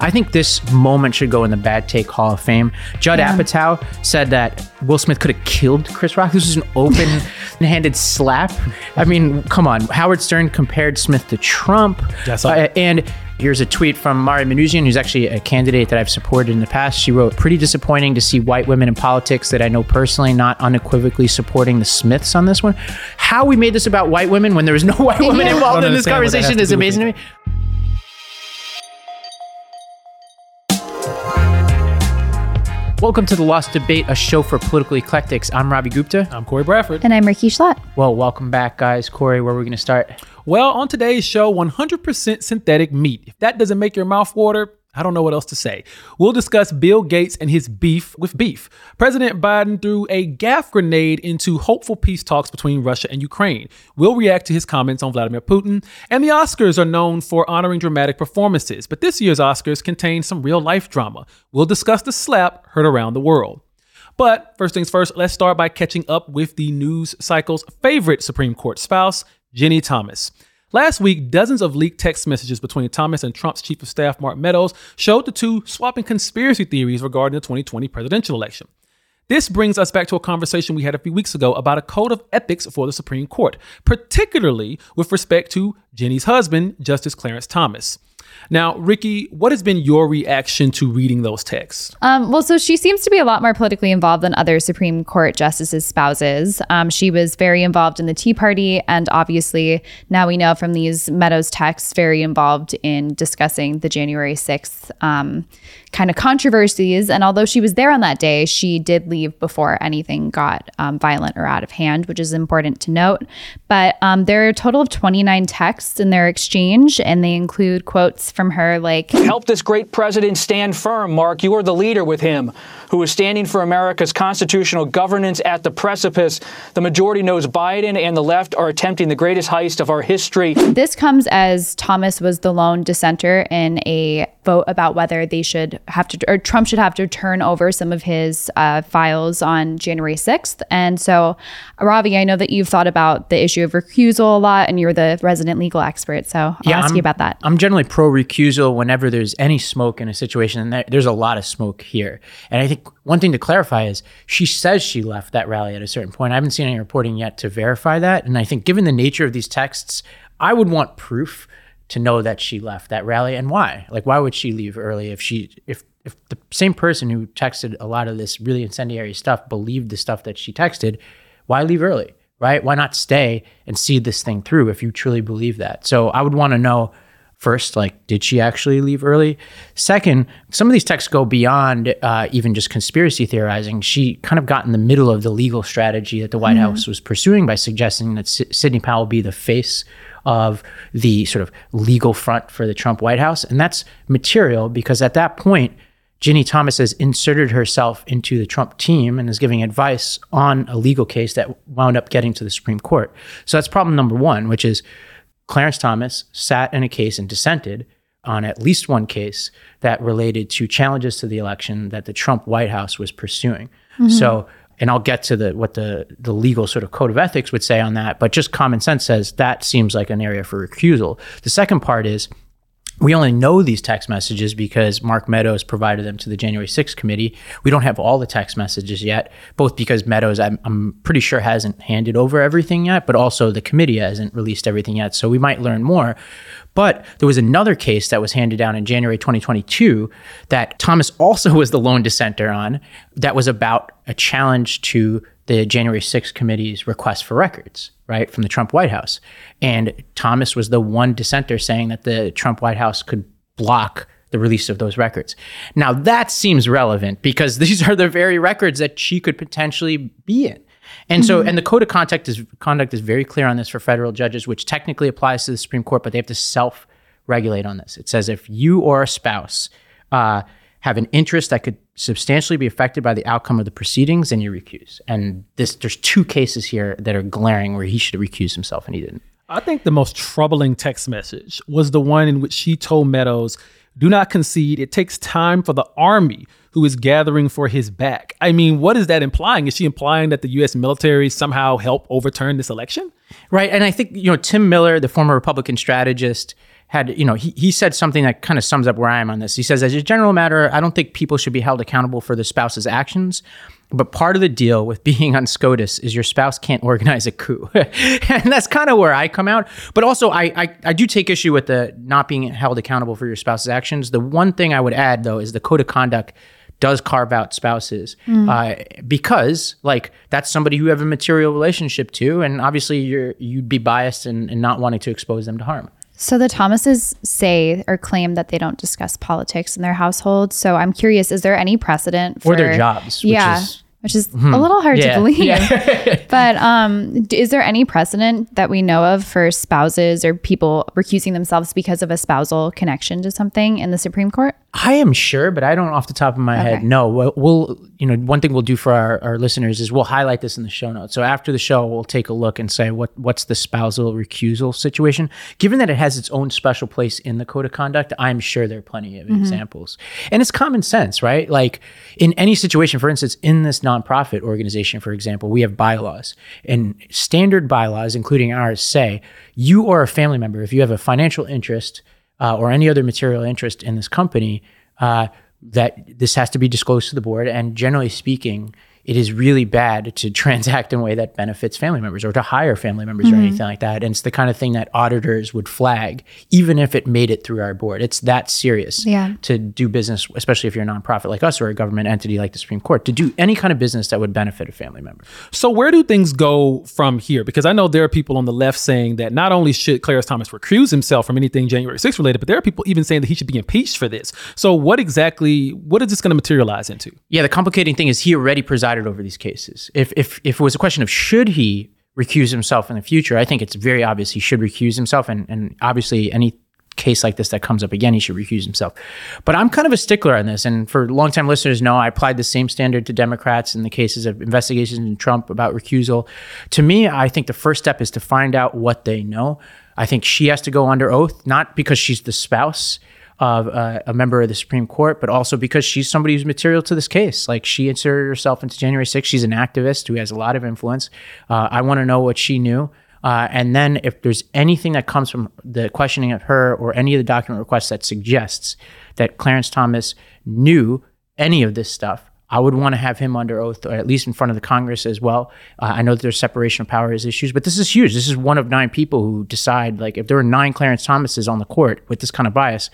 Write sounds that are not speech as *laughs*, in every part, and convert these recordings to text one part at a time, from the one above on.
I think this moment should go in the Bad Take Hall of Fame. Judd Yeah. Apatow said that Will Smith could have killed Chris Rock. This was an open-handed *laughs* slap. I mean, come on. Howard Stern compared Smith to Trump. Yes. Uh, and here's a tweet from Mari Manoogian, who's actually a candidate that I've supported in the past. She wrote, "Pretty disappointing to see white women in politics that I know personally not unequivocally supporting the Smiths on this one. How we made this about white women when there was no *laughs* white women involved in this understand what that has conversation is amazing to me." Welcome to the Lost Debate, a show for political eclectics. I'm Ravi Gupta. I'm Cory Bradford. And I'm Rikki Schlott. Well, welcome back, guys. Cory, where are we going to start? Well, on today's show, 100% synthetic meat. If that doesn't make your mouth water, I don't know what else to say. We'll discuss Bill Gates and his beef with beef. President Biden threw a gaffe grenade into hopeful peace talks between Russia and Ukraine. We'll react to his comments on Vladimir Putin. And the Oscars are known for honoring dramatic performances, but this year's Oscars contain some real life drama. We'll discuss the slap heard around the world. But first things first, let's start by catching up with the news cycle's favorite Supreme Court spouse, Ginni Thomas. Last week, dozens of leaked text messages between Thomas and Trump's chief of staff, Mark Meadows, showed the two swapping conspiracy theories regarding the 2020 presidential election. This brings us back to a conversation we had a few weeks ago about a code of ethics for the Supreme Court, particularly with respect to Ginni's husband, Justice Clarence Thomas. Now, Rikki, what has been your reaction to reading those texts? Um, well, so she seems to be a lot more politically involved than other Supreme Court justices' spouses. Um, she was very involved in the Tea Party, and obviously, now we know from these Meadows texts, very involved in discussing the January 6th um, kind of controversies. And although she was there on that day, she did leave before anything got um, violent or out of hand, which is important to note. But um, there are a total of 29 texts in their exchange, and they include quotes from her like, Help this great president stand firm, Mark. You are the leader with him, who is standing for America's constitutional governance at the precipice. The majority knows Biden and the left are attempting the greatest heist of our history. This comes as Thomas was the lone dissenter in a vote about whether they should have to, or Trump should have to turn over some of his uh, files on January 6th. And so, Ravi, I know that you've thought about the issue of recusal a lot and you're the resident legal expert. So I'll ask I'm- you about that. I'm generally pro recusal whenever there's any smoke in a situation, and there's a lot of smoke here. And I think one thing to clarify is she says she left that rally at a certain point. I haven't seen any reporting yet to verify that. And I think, given the nature of these texts, I would want proof to know that she left that rally and why. Like, why would she leave early if she if if the same person who texted a lot of this really incendiary stuff believed the stuff that she texted, why leave early? Right? Why not stay and see this thing through if you truly believe that? So I would want to know first, like, did she actually leave early? Second, some of these texts go beyond uh, even just conspiracy theorizing. She kind of got in the middle of the legal strategy that the White House was pursuing by suggesting that S- Sidney Powell be the face of the sort of legal front for the Trump White House. And that's material because at that point, Ginni Thomas has inserted herself into the Trump team and is giving advice on a legal case that wound up getting to the Supreme Court. So that's problem number one, which is Clarence Thomas sat in a case and dissented on at least one case that related to challenges to the election that the Trump White House was pursuing. Mm-hmm. So, and I'll get to the what the the legal sort of code of ethics would say on that, but just common sense says that seems like an area for recusal. The second part is we only know these text messages because Mark Meadows provided them to the January 6th committee. We don't have all the text messages yet, both because Meadows, I'm, I'm pretty sure, hasn't handed over everything yet, but also the committee hasn't released everything yet. So we might learn more. But there was another case that was handed down in January 2022 that Thomas also *laughs* was the lone dissenter on that was about a challenge to the January 6th committee's request for records, right, from the Trump White House. And Thomas was the one dissenter saying that the Trump White House could block the release of those records. Now, that seems relevant because *laughs* these are the very records that she could potentially be in. And so, and the code of conduct is conduct is very clear on this for federal judges, which technically applies to the Supreme Court, but they have to self regulate on this. It says if you or a spouse uh, have an interest that could substantially be affected by the outcome of the proceedings, then you recuse. And this, there's two cases here that are glaring where he should have recused himself and he didn't. I think the most troubling text message was the one in which she told Meadows, do not concede. It takes time for the army who is gathering for his back. I mean, what is that implying? Is she implying that the US military somehow helped overturn this election? Right. And I think, you know, Tim Miller, the former Republican strategist, had, you know, he, he said something that kind of sums up where I am on this. He says, as a general matter, I don't think people should be held accountable for the spouse's actions. But part of the deal with *laughs* being on SCOTUS is your spouse can't organize a coup. *laughs* and that's kind of where I come out. But also, I, I, I, do take issue with the not being held accountable for your spouse's actions. The one thing I would add, though, is the code of conduct does carve out spouses mm. uh, because like that's somebody who you have a material relationship to and obviously you're you'd be biased in not wanting to expose them to harm so the Thomases say or claim that they don't discuss politics in their household. So I'm curious, is there any precedent for or their jobs? Yeah. Which is, which is hmm. a little hard yeah. to believe. Yeah. *laughs* *laughs* but um, is there any precedent that we know of for spouses or people recusing themselves because of a spousal connection to something in the Supreme Court? I am sure, but I don't off the top of my okay. head. No, we'll, we'll, you know, one thing we'll do for our, our listeners is we'll highlight this in the show notes. So after the show, we'll take a look and say what what's the spousal recusal situation. Given that it has its own special place in the code of conduct, I'm sure there are plenty of mm-hmm. examples. And it's common sense, right? Like in any situation, for instance, in this nonprofit organization, for example, we have bylaws and standard bylaws, including ours, say you or a family member, if you have a financial interest uh, or any other material interest in this company, uh, that this has to be disclosed to the board. And generally speaking, it is really bad to *laughs* transact in a way that benefits family members or to hire family members mm-hmm. or anything like that. And it's the kind of thing that auditors would flag, even if it made it through our board. It's that serious yeah. to do business, especially if you're a nonprofit like us or a government entity like the Supreme Court, to do any kind of business that would benefit a family member. So, where do things go from here? Because I know there are people on the left saying that not only should Clarence Thomas recuse himself from anything January 6th related, but there are people even saying that he should be impeached for this. So, what exactly, what is this going to materialize into? Yeah, the complicating thing is he already presided over these cases. If if if it was a question of should he recuse himself in the future, I think it's very obvious he should recuse himself, and and obviously any case like this that comes up again, he should recuse himself. But I'm kind of a stickler on this, and for longtime listeners know I applied the same standard to Democrats in the cases of investigations in Trump about recusal. To me, I think the first step is to find out what they know. I think she has to go under oath, not because she's the spouse of uh, a member of the Supreme Court, but also because she's somebody who's material to this case. Like she inserted herself into January 6th. She's an activist who has a lot of influence. Uh, I want to know what she knew. Uh, and then if there's anything that comes from the questioning of her or any of the document requests that suggests that Clarence Thomas knew any of this stuff, I would want to have him under oath, or at least in front of the Congress as well. Uh, I know that there's separation of powers issues, but this is huge. This is one of nine people who decide, like, if there were nine Clarence Thomases on the court with this kind of bias,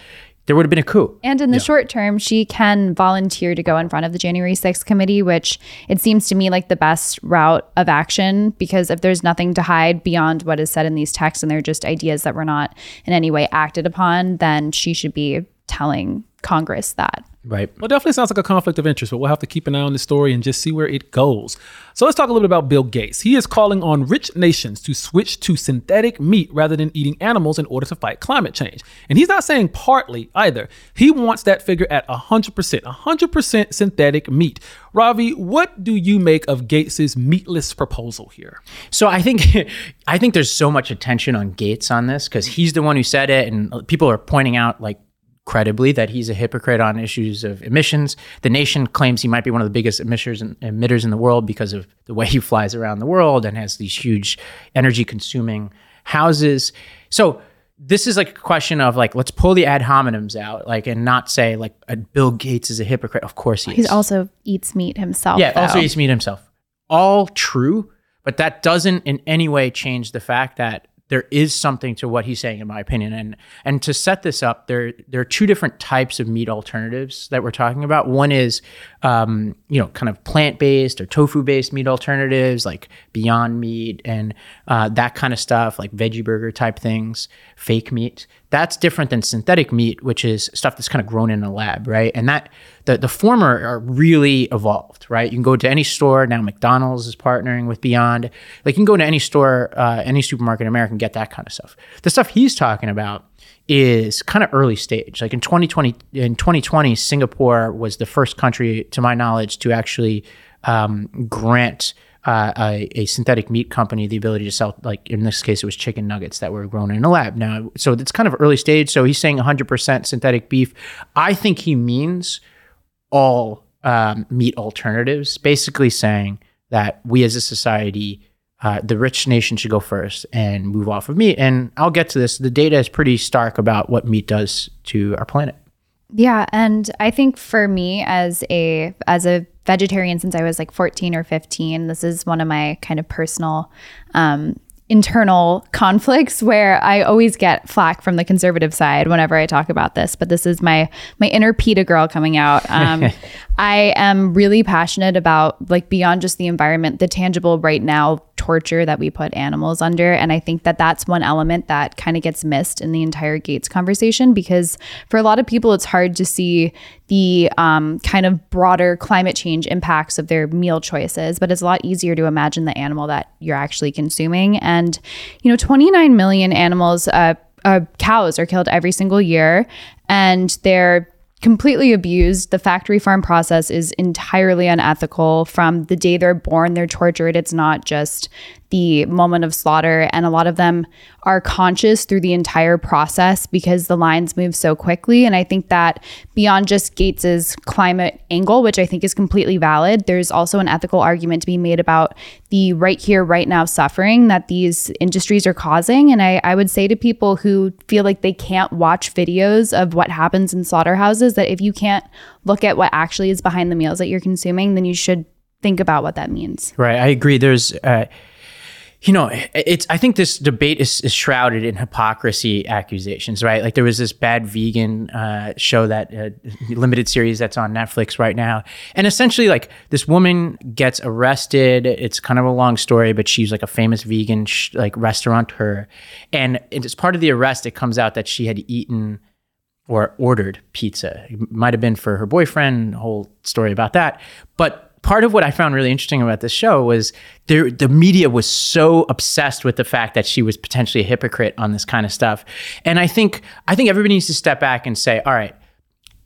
there would have been a coup. And in the yeah. short term, she can volunteer to go in front of the January 6th committee, which it seems to me like the best route of action because if there's nothing to hide beyond what is said in these texts and they're just ideas that were not in any way acted upon, then she should be telling Congress that. Right. Well, definitely sounds like a conflict of interest, but we'll have to keep an eye on the story and just see where it goes. So let's talk a little bit about Bill Gates. He is calling on rich nations to switch to synthetic meat rather than eating animals in order to fight climate change. And he's not saying partly either. He wants that figure at 100%, 100% synthetic meat. Ravi, what do you make of Gates's meatless proposal here? So I think *laughs* I think there's so much attention on Gates on this because he's the one who said it, and people are pointing out like credibly that he's a hypocrite on issues of emissions. The nation claims he might be one of the biggest emitters in, emitters in the world because of the way he flies around the world and has these huge energy consuming houses. So this is like a question of like let's pull the ad hominems out like and not say like uh, Bill Gates is a hypocrite. Of course he is. He also eats meat himself. Yeah, though. also eats meat himself. All true, but that doesn't in any way change the fact that there is something to what he's saying, in my opinion. And and to set this up, there there are two different types of meat alternatives that we're talking about. One is, um, you know, kind of plant based or tofu based meat alternatives like Beyond Meat and uh, that kind of stuff, like veggie burger type things, fake meat. That's different than synthetic meat, which is stuff that's kind of grown in a lab, right? And that the the former are really evolved, right? You can go to any store now. McDonald's is partnering with Beyond. Like you can go to any store, uh, any supermarket in America and get that kind of stuff. The stuff he's talking about is kind of early stage. Like in 2020, in 2020, Singapore was the first country, to my knowledge, to actually um, grant uh, a, a, synthetic meat company the ability to sell, like in this case, it was chicken nuggets that were grown in a lab. Now, so it's kind of early stage. So he's saying 100% synthetic beef. I think he means all um, meat alternatives, basically saying that we as a society uh, the rich nation should go first and move off of meat. And I'll get to this. The data is pretty stark about what meat does to our planet. Yeah, and I think for me as a as a vegetarian since I was like 14 or 15, this is one of my kind of personal um, internal conflicts where I always get flack from the conservative side whenever I talk about this. But this is my my inner PETA girl coming out. Um, *laughs* I am really passionate about like beyond just the environment, the tangible right now torture that we put animals under, and I think that that's one element that kind of gets missed in the entire Gates conversation because for a lot of people, it's hard to see the um, kind of broader climate change impacts of their meal choices, but it's a lot easier to imagine the animal that you're actually consuming. And you know, 29 million animals. Uh, uh, cows are killed every single year, and they're completely abused. The factory farm process is entirely unethical. From the day they're born, they're tortured. It's not just the moment of slaughter. And a lot of them are conscious through the entire process because the lines move so quickly. And I think that beyond just Gates's climate angle, which I think is completely valid, there's also an ethical argument to be made about the right here, right now suffering that these industries are causing. And I, I would say to people who feel like they can't watch videos of what happens in slaughterhouses that if you can't look at what actually is behind the meals that you're consuming, then you should think about what that means. Right. I agree. There's, uh, you know, it's. I think this debate is, is, shrouded in hypocrisy accusations, right? Like there was this bad vegan uh, show that uh, limited series that's on Netflix right now, and essentially, like this woman gets arrested. It's kind of a long story, but she's like a famous vegan sh- like restaurateur, and as part of the arrest, it comes out that she had eaten or ordered pizza. It might have been for her boyfriend. Whole story about that, but part of what I found really interesting about this show was there, the media was so obsessed with the fact that she was potentially a hypocrite on this kind of stuff. And I think I think everybody needs to step back and say, all right,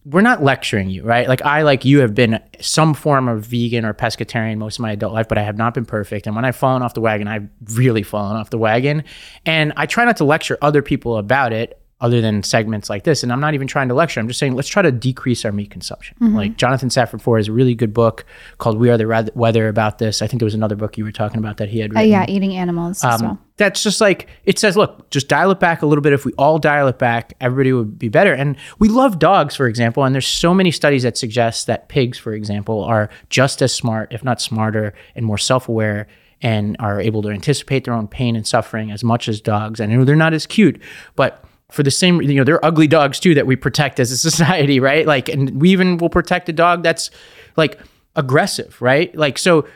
we're not lecturing you, right? Like I, like you, have been some form of vegan or pescatarian most of my adult life, but I have not been perfect. And when I've fallen off the wagon, I've really fallen off the wagon. And I try not to lecture other people about it other than segments like this. And I'm not even trying to lecture. I'm just saying let's try to decrease our meat consumption. Mm-hmm. Like Jonathan Safran Foer has a really good book called We Are the Weather about this. I think there was another book you were talking about that he had written. Uh, yeah, eating animals um, well. That's just like it says. Look, just dial it back a little bit. If we all dial it back, everybody would be better. And we love dogs, for example. And there's so many studies that suggest that pigs, for example, are just as smart, if not smarter, and more self-aware and are able to anticipate their own pain and suffering as much as dogs. I know they're not as cute, but for the same you know they're ugly dogs too that we protect as a society *laughs* right? Like and we even will protect a dog that's like aggressive right? Like so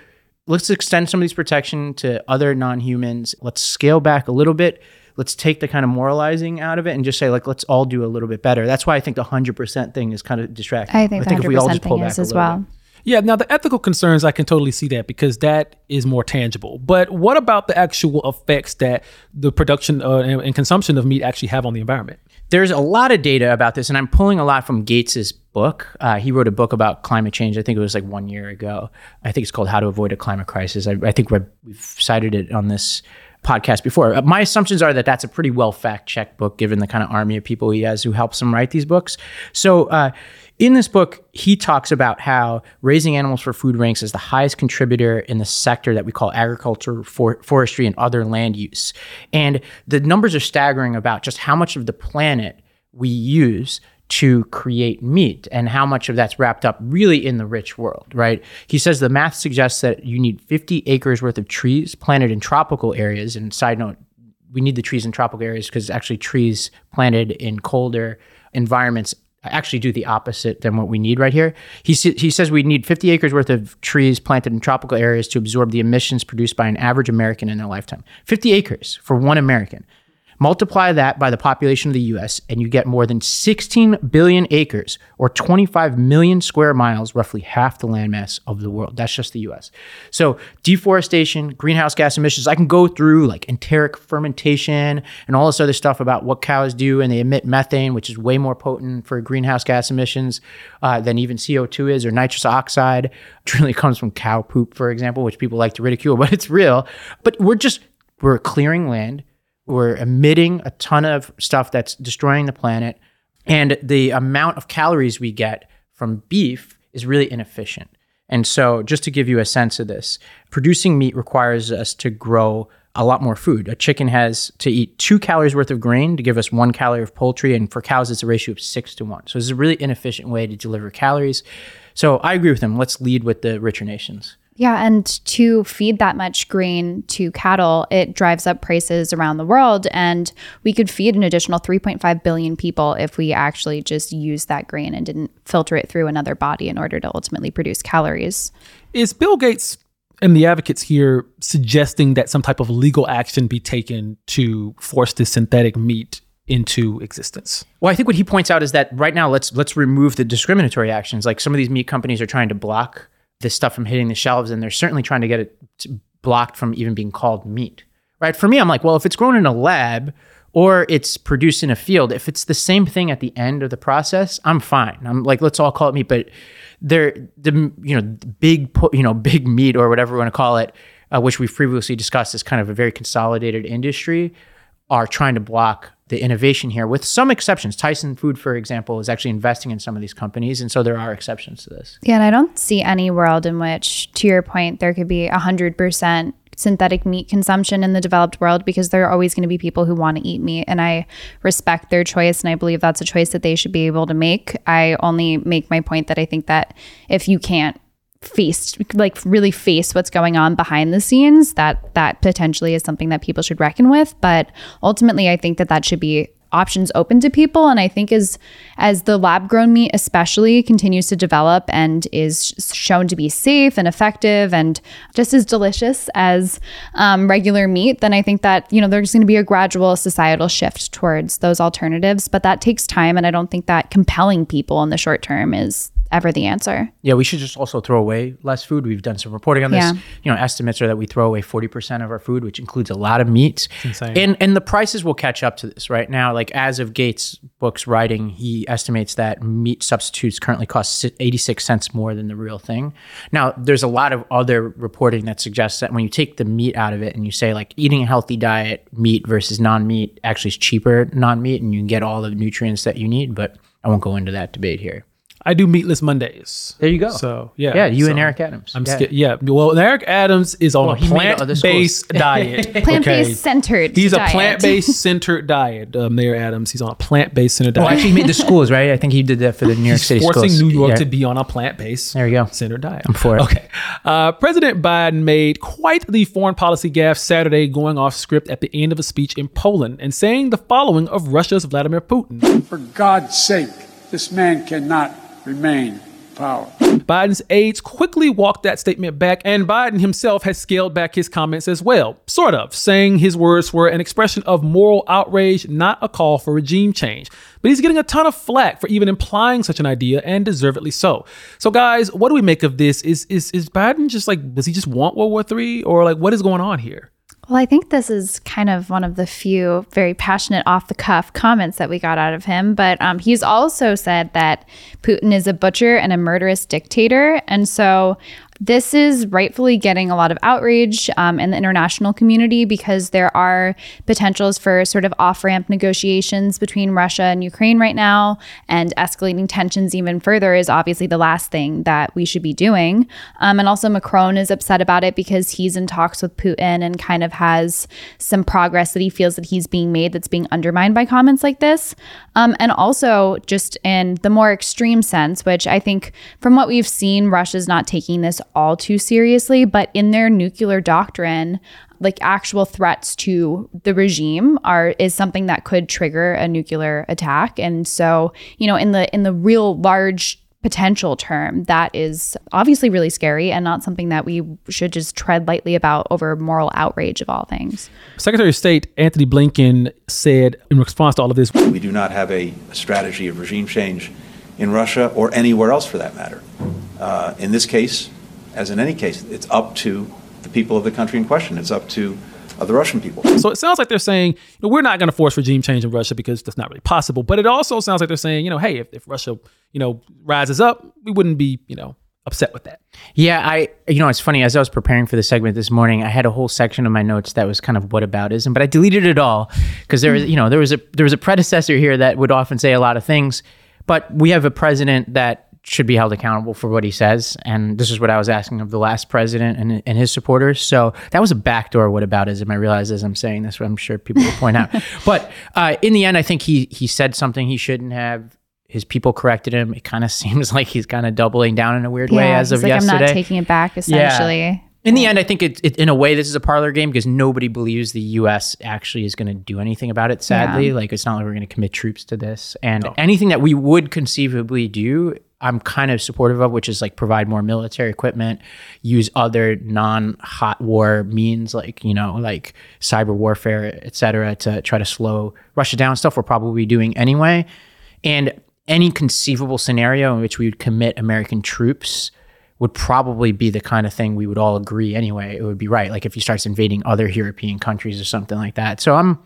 let's extend some of these protection to other non-humans. Let's scale back a little bit. Let's take the kind of moralizing out of it and just say like let's all do a little bit better. That's why i think the 100% thing is kind of distracting. I think, I think if we all just pull back as well bit. Yeah, now the ethical concerns, I can totally see that because that is more tangible. But what about the actual effects that the production uh, and, and, consumption of meat actually have on the environment? There's a lot of data about this, and I'm pulling a lot from Gates's book. Uh, he wrote a book about climate change. I think it was like one year ago. I think it's called How to Avoid a Climate Crisis. I, I think we've cited it on this podcast before. Uh, my assumptions are that that's a pretty well fact checked book, given the kind of army of people he has who helps him write these books. So, uh, in this book, he talks about how raising animals for food ranks as the highest contributor in the sector that we call agriculture, for, forestry, and other land use. And the numbers are staggering about just how much of the planet we use to create meat and how much of that's wrapped up really in the rich world, right? He says the math suggests that you need 50 acres worth of trees planted in tropical areas. And side note, we need the trees in tropical areas because actually trees planted in colder environments actually do the opposite than what we need right here. He, he says we need 50 acres worth of trees planted in tropical areas to absorb the emissions produced by an average American in their lifetime. 50 acres for one American. Multiply that by the population of the US, and you get more than 16 billion acres or 25 million square miles, roughly half the landmass of the world. That's just the US. So, deforestation, greenhouse gas emissions, I can go through like enteric fermentation and all this other stuff about what cows do, and they emit methane, which is way more potent for greenhouse gas emissions uh, than even CO2 is, or nitrous oxide, which really *laughs* comes from cow poop, for example, which people like to ridicule, *laughs* but it's real. But we're just, we're clearing land we're emitting a ton of stuff that's destroying the planet. And the amount of calories we get from beef is really inefficient. And so, just to give you a sense of this, producing meat requires us to grow a lot more food. A chicken has to eat two calories worth of grain to give us one calorie of poultry. And for cows, it's a ratio of six to one. So, is a really inefficient way to deliver calories. So, I agree with him. Let's lead with the richer nations. Yeah, and to feed that much grain to cattle, it drives up prices around the world. And we could feed an additional 3.5 billion people if we actually just used that grain and didn't filter it through another body in order to ultimately produce calories. Is Bill Gates and the advocates here suggesting that some type of legal action be taken to force this synthetic meat into existence. Well, I think what he points out is that right now let's let's remove the discriminatory actions. Like some of these meat companies are trying to block this stuff from hitting the shelves, and they're certainly trying to get it blocked from even being called meat. Right? For me, I'm like, well, if it's grown in a lab or it's produced in a field, if it's the same thing at the end of the process, I'm fine. I'm like, let's all call it meat. But they're the you know big you know big meat or whatever we want to call it, uh, which we've previously discussed is kind of a very consolidated industry, are trying to block the innovation here, with some exceptions. Tyson Food, for example, is actually investing in some of these companies, and so there are exceptions to this. Yeah, and I don't see any world in which, to your point, there could be hundred percent synthetic meat consumption in the developed world because there are always going to be people who want to eat meat and I respect their choice and I believe that's a choice that they should be able to make. I only make my point that I think that if you can't face like really face what's going on behind the scenes that that potentially is something that people should reckon with. But ultimately i think that that should be options open to people. And i think as as the lab grown meat especially continues to develop and is shown to be safe and effective and just as delicious as um, regular meat then i think that you know there's going to be a gradual societal shift towards those alternatives. But that takes time and i don't think that compelling people in the short term is ever the answer. Yeah, we should just also throw away less food. We've done some reporting on this. Yeah. You know, estimates are that we throw away 40% of our food, which includes a lot of meats. And and the prices will catch up to this right now. Like as of Gates' book's writing, he estimates that meat substitutes currently cost 86 cents more than the real thing. Now, there's a lot of other reporting that suggests that when you take the meat out of it and you say like eating a healthy diet, meat versus non-meat actually is cheaper non-meat and you can get all the nutrients that you need, but I won't go into that debate here. I do meatless Mondays. There you go. So yeah, yeah, you so and Eric Adams. I'm yeah. scared. Yeah, well, Eric Adams is on well, a plant-based *laughs* *laughs* diet. plant-based okay? centered. He's *laughs* diet. a plant-based centered diet. Uh, Mayor Adams. He's on a plant-based centered diet. Well, actually, he made the schools right. I think he did that for the New York He's City forcing schools. New York yeah. to be on a plant-based. There you go. Centered diet. I'm for it. Okay. Uh, President Biden made quite the foreign policy gaffe Saturday, going off script at the end of a speech in Poland and saying the following of Russia's Vladimir Putin. For God's sake, this man cannot remain power. Biden's aides quickly walked that statement back, and Biden himself has scaled back his comments as well, sort of, saying his words were an expression of moral outrage, not a call for regime change. But he's getting a ton of flack for even implying such an idea, and deservedly so. So, guys, what do we make of this? Is is is Biden just like does he just want World War III, or like what is going on here? Well, I think this is kind of one of the few very passionate off the cuff comments that we got out of him. But um, he's also said that Putin is a butcher and a murderous dictator. And so this is rightfully getting a lot of outrage um, in the international community because there are potentials for sort of off ramp negotiations between Russia and Ukraine right now, and escalating tensions even further is obviously the last thing that we should be doing. Um, and also, Macron is upset about it because he's in talks with Putin and kind of has some progress that he feels that he's being made that's being undermined by comments like this. Um, and also, just in the more extreme sense, which I think from what we've seen, Russia's not taking this all too seriously, but in their nuclear doctrine, like actual threats to the regime are is something that could trigger a nuclear attack. And so, you know, in the in the real large potential term that is obviously really scary and not something that we should just tread lightly about over moral outrage of all things. Secretary of State Antony Blinken said in response to all of this We do not have a strategy of regime change in Russia or anywhere else for that matter. Uh, in this case, as in any case, it's up to the people of the country in question. It's up to uh, the Russian people. So it sounds like they're saying, you know, we're not going to force regime change in Russia because that's not really possible. But it also sounds like they're saying, you know, hey, if, if Russia, you know, rises up, we wouldn't be, you know, upset with that. Yeah, I you know it's funny as I was preparing for the segment this morning, I had a whole section of my notes that was kind of what whataboutism, but I deleted it all because there was you know there was a there was a predecessor here that would often say a lot of things, but we have a president that should be held accountable for what he says. And this is what I was asking of the last president and, and his supporters. So that was a backdoor whataboutism. I realize as I'm saying this, I'm sure people will point out. *laughs* But uh, in the end, I think he he said something he shouldn't have. His people corrected him. It kind of *laughs* seems like he's kind of doubling down in a weird way as of like, yesterday. I'm not taking it back, essentially. In the end, I think it, it, in a way, this is a parlor game because nobody believes the U.S. actually is going to do anything about it. Sadly, Yeah. like it's not like we're going to commit troops to this, and anything that we would conceivably do, I'm kind of supportive of, which is like provide more military equipment, use other non-hot war means like you know like cyber warfare, et cetera, to try to slow Russia down. Stuff we're probably doing anyway, and any conceivable scenario in which we would commit American troops would probably be the kind of thing we would all agree anyway. It would be right. Like if he starts invading other European countries or something like that. So I'm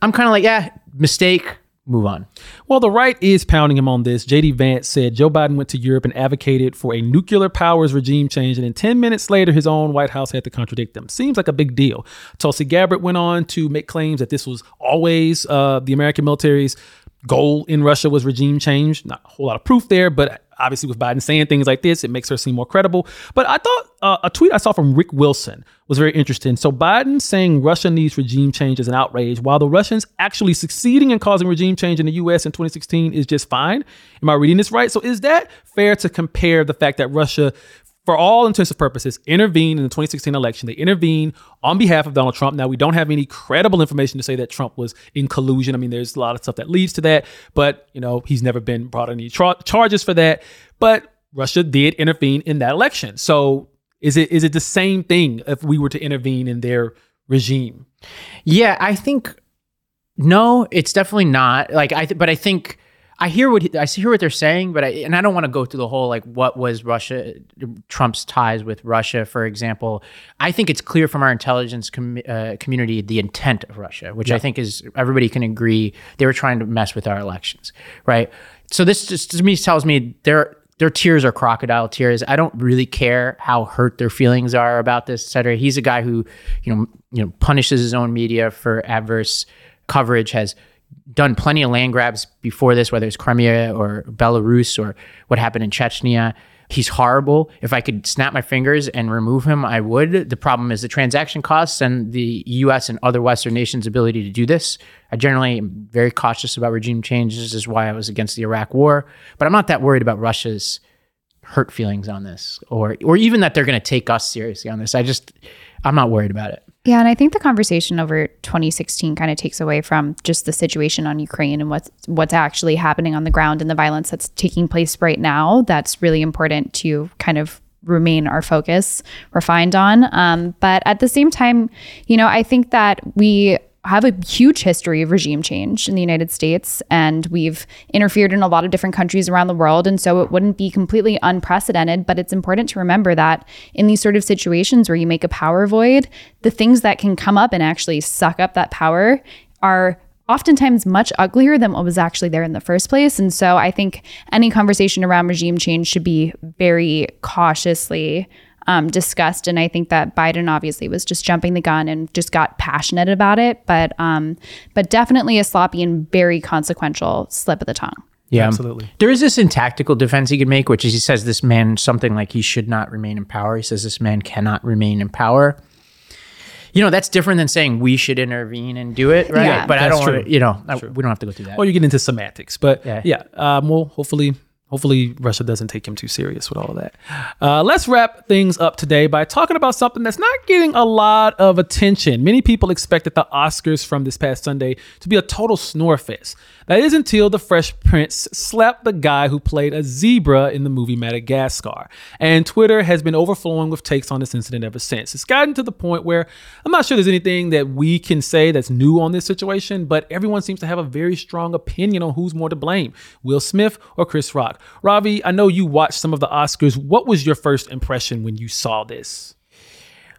I'm kind of like, yeah, mistake, move on. Well, the right is pounding him on this. JD Vance said Joe Biden went to Europe and advocated for a nuclear powers regime change, and then 10 minutes later, his own White House had to contradict them. Seems like a big deal. Tulsi Gabbard went on to make claims that this was always uh, the American military's goal in Russia was regime change. Not a whole lot of proof there, but obviously with Biden saying things like this, it makes her seem more credible. But I thought uh, a tweet I saw from Rick Wilson was very interesting. So Biden saying Russia needs regime change is an outrage, while the Russians actually succeeding in causing regime change in the U.S. in 2016 is just fine. Am I reading this right? So is that fair to compare the fact that Russia for all intents and purposes, intervened in the 2016 election. They intervened on behalf of Donald Trump. Now, we don't have any credible information to say that Trump was in collusion. I mean, there's a lot of stuff that leads to that, but, you know, he's never been brought any tra- charges for that. But Russia did intervene in that election. So is it is it the same thing if we were to intervene in their regime? Yeah, I think no, it's definitely not. Like I, th- but I think I hear what he- I hear what they're saying, but I and I don't want to go through the whole like what was Russia Trump's ties with Russia, for example. I think it's clear from our intelligence com- uh, community the intent of Russia, which I think is everybody can agree they were trying to mess with our elections, right? So this just to me tells me their their tears are crocodile tears. I don't really care how hurt their feelings are about this, et cetera. He's a guy who, you know, you know, punishes his own media for adverse coverage, has done plenty of land grabs before this, whether it's Crimea or Belarus or what happened in Chechnya. He's horrible. If I could snap my fingers and remove him, I would. The problem is the transaction costs and the US and other Western nations' ability to do this. I generally am very cautious about regime changes. This is why I was against the Iraq war. But I'm not that worried about Russia's hurt feelings on this or or even that they're going to take us seriously on this. I just I'm not worried about it. Yeah, and I think the conversation over 2016 kind of takes away from just the situation on Ukraine and what's what's actually happening on the ground and the violence that's taking place right now. That's really important to kind of remain our focus refined on. Um, but at the same time, you know, I think that we have a huge history of regime change in the United States, and we've interfered in a lot of different countries around the world. And so it wouldn't be completely unprecedented, but it's important to remember that in these sort of situations where you make a power void, the things that can come up and actually suck up that power are oftentimes much uglier than what was actually there in the first place. And so I think any conversation around regime change should be very cautiously um, discussed. And I think that Biden obviously was just jumping the gun and just got passionate about it. But um, but definitely a sloppy and very consequential slip of the tongue. Yeah, Absolutely. There is this in tactical defense he could make, which is he says this man something like he should not remain in power. He says this man cannot remain in power. You know, that's different than saying we should intervene and do it, right? Yeah. but I don't want to, you know, I- we don't have to go through that. Well, you get into semantics, but Yeah. yeah, um, well, hopefully, hopefully Russia doesn't take him too serious with all of that. Uh, let's wrap things up today by talking about something that's not getting a lot of attention. Many people expected the Oscars from this past Sunday to be a total snore fest. That is until the Fresh Prince slapped the guy who played a zebra in the movie Madagascar. And Twitter has been overflowing with takes on this incident ever since. It's gotten to the point where I'm not sure there's anything that we can say that's new on this situation, but everyone seems to have a very strong opinion on who's more to blame Will Smith or Chris Rock. Ravi, I know you watched some of the Oscars. What was your first impression when you saw this?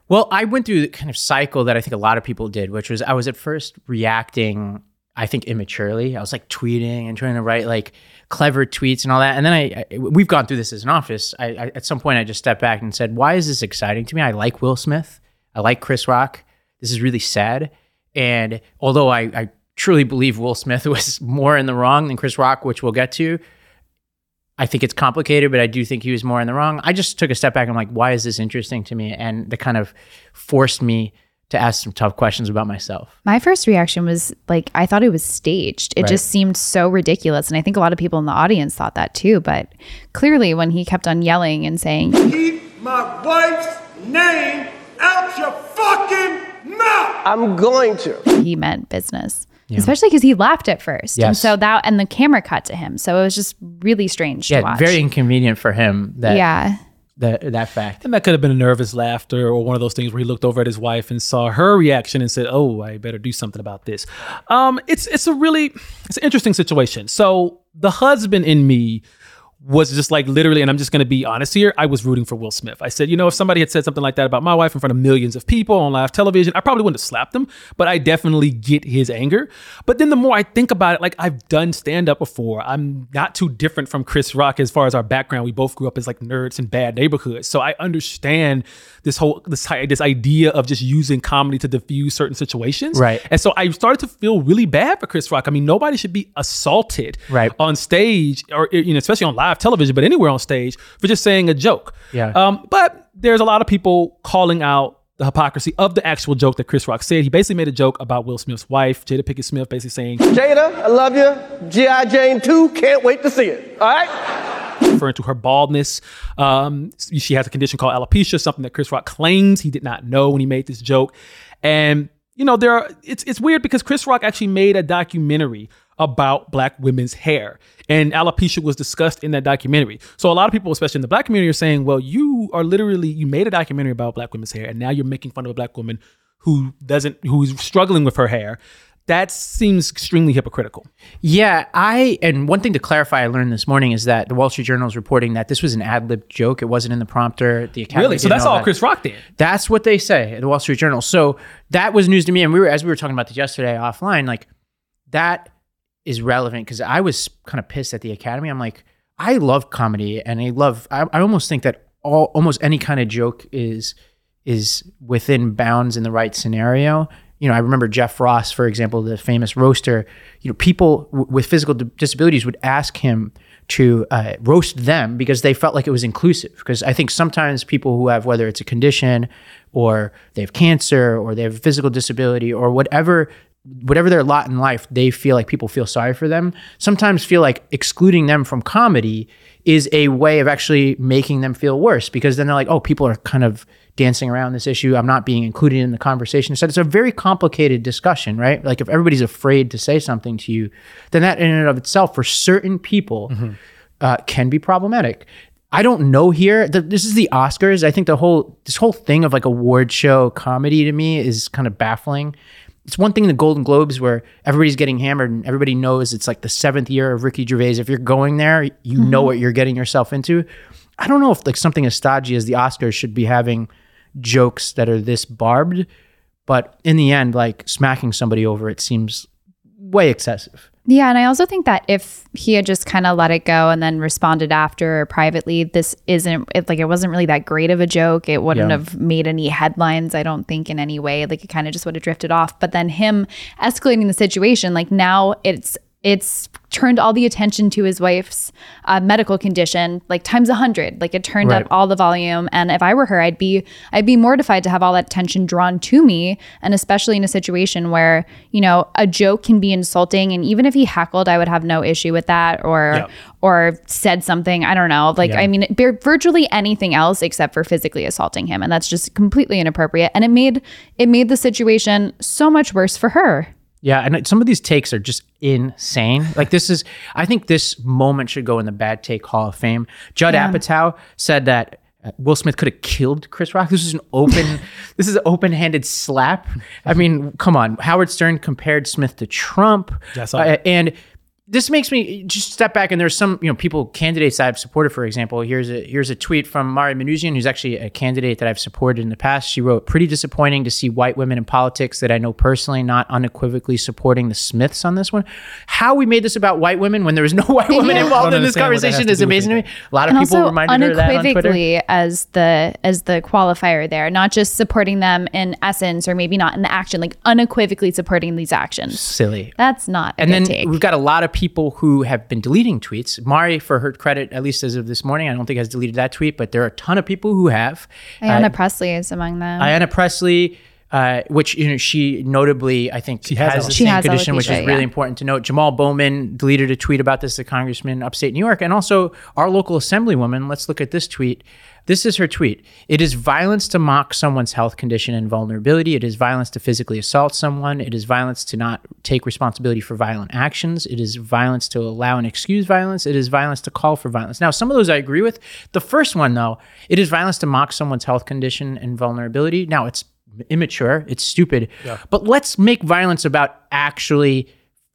Well, I went through the kind of cycle that I think a lot of people did, which was I was at first reacting, I think immaturely. I was like tweeting and trying to write like clever tweets and all that. And then I, I we've gone through this as an office. I, I at some point I just stepped back and said, "Why is this exciting to me? I like Will Smith. I like Chris Rock. This is really sad." And although I, I truly believe Will Smith *laughs* was more in the wrong than Chris Rock, which we'll get to, I I think it's complicated, but I do think he was more in the wrong. I just took a step back. I'm like, why is this interesting to me? And that kind of forced me to ask some tough questions about myself. My first reaction was like, I thought it was staged. It Right. just seemed so ridiculous. And I think a lot of people in the audience thought that too. But clearly, when he kept on yelling and saying, Keep my wife's name out your fucking mouth! I'm going to. he meant business. Especially because he laughed at first. And so that, and the camera cut to him. So it was just really strange to Yeah, watch. very inconvenient for him that yeah. that, that fact. And that could have been a nervous laughter or one of those things where he looked over at his wife and saw her reaction and said, "Oh, I better do something about this." Um, it's it's a really it's an interesting situation. So the husband in me was just like literally, and I'm just going to be honest here. I was rooting for Will Smith. I said, you know, if somebody had said something like that about my wife in front of millions of people on live television, I probably wouldn't have slapped them, but I definitely get his anger. But then the more I think about it, like I've done stand up before. I'm not too different from Chris Rock as far as our background. We both grew up as like nerds in bad neighborhoods, so I understand this whole this this idea of just using comedy to diffuse certain situations. Right. And so I started to feel really bad for Chris Rock. I mean, nobody should be assaulted Right. on stage or you know, especially on live television, but anywhere on stage for just saying a joke. Yeah. Um, but there's a lot of people calling out the hypocrisy of the actual joke that Chris Rock said. He basically made a joke about Will Smith's wife, Jada Pinkett Smith, basically saying, Jada, I love you. G.I. Jane 2, can't wait to see it. All right? referring to her baldness. Um, she has a condition called alopecia, something that Chris Rock claims he did not know when he made this joke. And you know, there are it's it's weird because Chris Rock actually made a documentary about black women's hair. And alopecia was discussed in that documentary. So a lot of people, especially in the black community, are saying, well, you are literally you made a documentary about black women's hair, and now you're making fun of a black woman who doesn't who's struggling with her hair. That seems extremely hypocritical. Yeah, I and one thing to clarify I learned this morning is that the Wall Street Journal is reporting that this was an ad lib joke. It wasn't in the prompter. The Academy Really? So that's all that. Chris Rock did. That's what they say at the Wall Street Journal. So that was news to me, and we were as we were talking about this yesterday offline. Like that is relevant because I was kind of pissed at the Academy. I'm like, I love comedy, and I love. I, I almost think that all almost any kind of joke is is within bounds in the right scenario. You know, I remember Jeff Ross, for example, the famous roaster. You know, people w- with physical di- disabilities would ask him to uh, roast them because they felt like it was inclusive. Because I think sometimes people who have whether it's a condition or they have cancer or they have a physical disability or whatever whatever their lot in life, they feel like people feel sorry for them. Sometimes feel like excluding them from comedy is a way of actually making them feel worse because then they're like, oh, people are kind of dancing around this issue. I'm not being included in the conversation. So it's a very complicated discussion, right? Like if everybody's afraid to say something to you, then that in and of itself for certain people uh, can be problematic. I don't know here. The, this is the Oscars. I think the whole this whole thing of like award show comedy to me is kind of baffling. It's one thing in the Golden Globes where everybody's getting hammered and everybody knows it's like the seventh year of Ricky Gervais. If you're going there, you know mm-hmm. what you're getting yourself into. I don't know if like something as stodgy as the Oscars should be having jokes that are this barbed, but in the end, like smacking somebody over it seems way excessive. Yeah, and I also think that if he had just kind of let it go and then responded after privately, this isn't it, like it wasn't really that great of a joke. It wouldn't Yeah. have made any headlines, I don't think, in any way. Like it kind of just would have drifted off. But then him escalating the situation, like now it's it's turned all the attention to his wife's uh, medical condition like times a hundred. Like it turned Right. up all the volume. And if i were her i'd be i'd be mortified to have all that attention drawn to me. And especially in a situation where you know a joke can be insulting. And even if he heckled i would have no issue with that or Yeah. or said something. I don't know. Like i mean virtually anything else except for physically assaulting him. And that's just completely inappropriate. And it made it made the situation so much worse for her Yeah, and some of these takes are just insane. Like this is, I think this moment should go in the bad take Hall of Fame. Judd Apatow said that uh, Will Smith could have killed Chris Rock. This is an open, *laughs* this is an open-handed slap. I mean, come on. Howard Stern compared Smith to Trump, Yeah, saw Uh, and this makes me just step back and there's some you know people candidates I've supported for example here's a here's a tweet from Mari Manoogian who's actually a candidate that I've supported in the past. She wrote pretty disappointing to see white women in politics that I know personally not unequivocally supporting the Smiths on this one. How we made this about white women when there was no *laughs* white women Yeah. involved in this understand what that has conversation is do amazing to me. A lot of and people also reminded her that on unequivocally as the as the qualifier there not just supporting them in essence or maybe not in the action like unequivocally supporting these actions. Silly. That's not a and good then take. we've got a lot of people who have been deleting tweets. Mari, for her credit, at least as of this morning, I don't think has deleted that tweet, but there are a ton of people who have. Ayanna Uh, Pressley is among them. Ayanna Pressley, uh, which you know she notably, I think, she has has, the. She same has condition, which is really yeah. important to note. Jamal Bowman deleted a tweet about this, the congressman upstate New York, and also our local assemblywoman. Let's look at this tweet. This is her tweet. It is violence to mock someone's health condition and vulnerability. It is violence to physically assault someone. It is violence to not take responsibility for violent actions. It is violence to allow and excuse violence. It is violence to call for violence. Now, some of those I agree with. The first one, though, it is violence to mock someone's health condition and vulnerability. Now, it's immature, it's stupid, but let's make violence about actually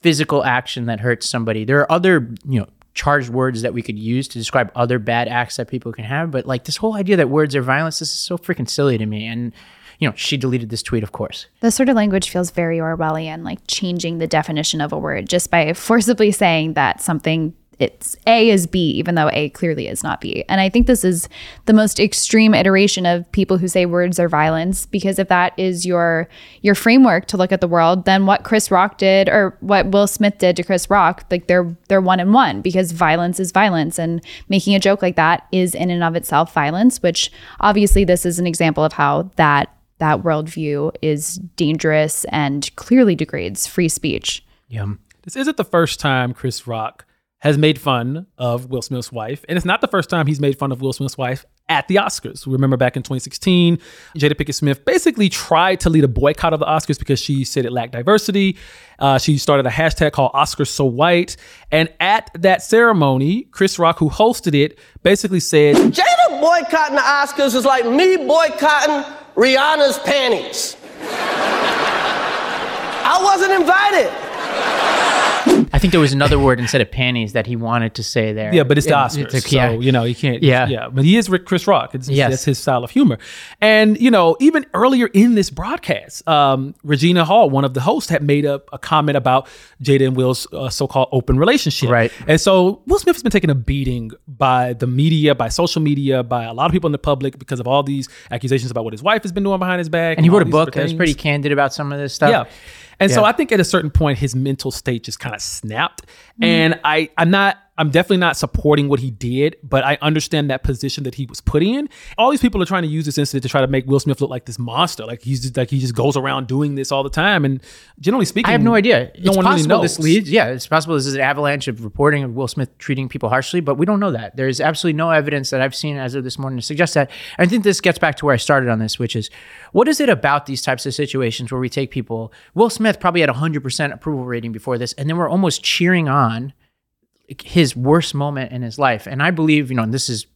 physical action that hurts somebody. There are other, you know, charged words that we could use to describe other bad acts that people can have, but like this whole idea that words are violence, this is so freaking silly to me. And you know, she deleted this tweet, of course. This sort of language feels very Orwellian, like changing the definition of a word just by forcibly saying that something it's A is B, even though A clearly is not B. And I think this is the most extreme iteration of people who say words are violence, because if that is your your framework to look at the world, then what Chris Rock did or what Will Smith did to Chris Rock, like they're they're one and one because violence is violence. And making a joke like that is in and of itself violence, which obviously this is an example of how that that worldview is dangerous and clearly degrades free speech. Yeah. This isn't the first time Chris Rock has made fun of Will Smith's wife, and it's not the first time he's made fun of Will Smith's wife at the Oscars. Remember back in 2016, Jada Pinkett Smith basically tried to lead a boycott of the Oscars because she said it lacked diversity. Uh, she started a hashtag called Oscars So White, and at that ceremony, Chris Rock, who hosted it, basically said, Jada boycotting the Oscars is like me boycotting Rihanna's panties. I wasn't invited. I think there was another word instead of panties that he wanted to say there. Yeah, but it's the Oscars, a- yeah. so you know you can't. Yeah. yeah. But he is Rick Chris Rock. It's, Yes. that's his style of humor. And you know, even earlier in this broadcast, um, Regina Hall, one of the hosts, had made a, a comment about Jada and Will's uh, so-called open relationship. Right. And so Will Smith has been taking a beating by the media, by social media, by a lot of people in the public because of all these accusations about what his wife has been doing behind his back. and he wrote a book that was pretty candid about some of this stuff. Yeah. And so I think at a certain point his mental state just kind of snapped. Mm-hmm. And I I'm not I'm definitely not supporting what he did, but I understand that position that he was put in. All these people are trying to use this incident to try to make Will Smith look like this monster. Like he's just, like he just goes around doing this all the time. And generally speaking, I have no idea. No it's one possible really knows. this leads. Yeah, it's possible this is an avalanche of reporting of Will Smith treating people harshly, but we don't know that. There's absolutely no evidence that I've seen as of this morning to suggest that. I think this gets back to where I started on this, which is what is it about these types of situations where we take people? Will Smith probably had a hundred percent approval rating before this, and then we're almost cheering on his worst moment in his life. And I believe, you know, and this is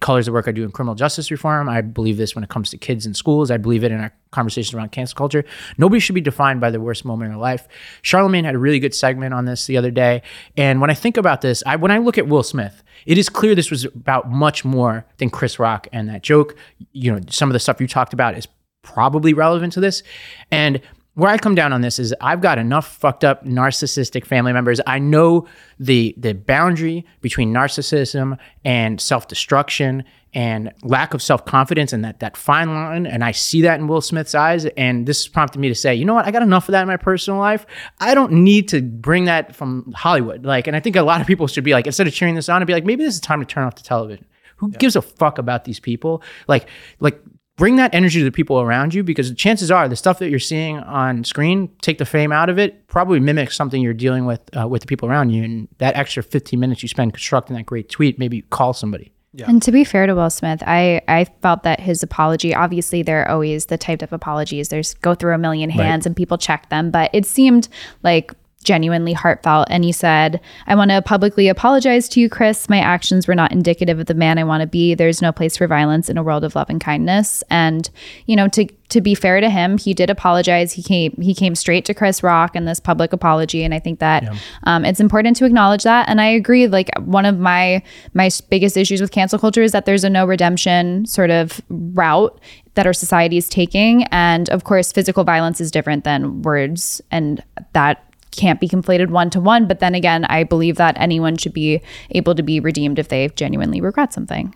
colors the work I do in criminal justice reform. I believe this when it comes to kids in schools. I believe it in our conversations around cancel culture. Nobody should be defined by their worst moment in their life. Charlamagne had a really good segment on this the other day. And when I think about this, I when I look at Will Smith, it is clear this was about much more than Chris Rock and that joke. You know, some of the stuff you talked about is probably relevant to this. And where I come down on this is I've got enough fucked up narcissistic family members. I know the the boundary between narcissism and self-destruction and lack of self-confidence and that that fine line and I see that in Will Smith's eyes and this has prompted me to say, you know what? I got enough of that in my personal life. I don't need to bring that from Hollywood. Like and I think a lot of people should be like instead of cheering this on and be like maybe this is time to turn off the television. Who gives a fuck about these people? Like like bring that energy to the people around you because the chances are the stuff that you're seeing on screen take the fame out of it probably mimics something you're dealing with uh, with the people around you. And that extra 15 minutes you spend constructing that great tweet maybe you call somebody. And to be fair to Will Smith, I, I felt that his apology, obviously there are always the type of apologies. There's go through a million hands and people check them, but it seemed like genuinely heartfelt. And he said, I want to publicly apologize to you, Chris. My actions were not indicative of the man I want to be. There's no place for violence in a world of love and kindness. And, you know, to to be fair to him, he did apologize. He came he came straight to Chris Rock in this public apology, and I think that um, it's important to acknowledge that. And I agree. Like one of my my biggest issues with cancel culture is that there's a no redemption sort of route that our society is taking, and of course, physical violence is different than words, and that can't be conflated one to one. But then again, I believe that anyone should be able to be redeemed if they genuinely regret something.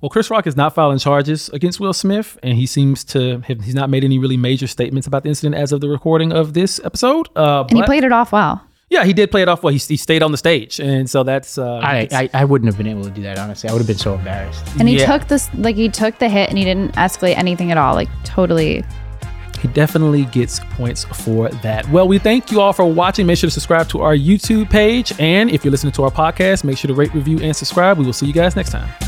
Well, Chris Rock is not filing charges against Will Smith, and he seems to have he's not made any really major statements about the incident as of the recording of this episode. Uh, And he played it off well. Yeah, he did play it off well. He, he stayed on the stage, and so that's. Uh, I, I, I wouldn't have been able to do that honestly. I would have been so embarrassed. And he Yeah. took this like he took the hit and he didn't escalate anything at all. Like totally he definitely gets points for that. Well, we thank you all for watching. Make sure to subscribe to our YouTube page, and if you're listening to our podcast, make sure to rate, review, and subscribe. We will see you guys next time.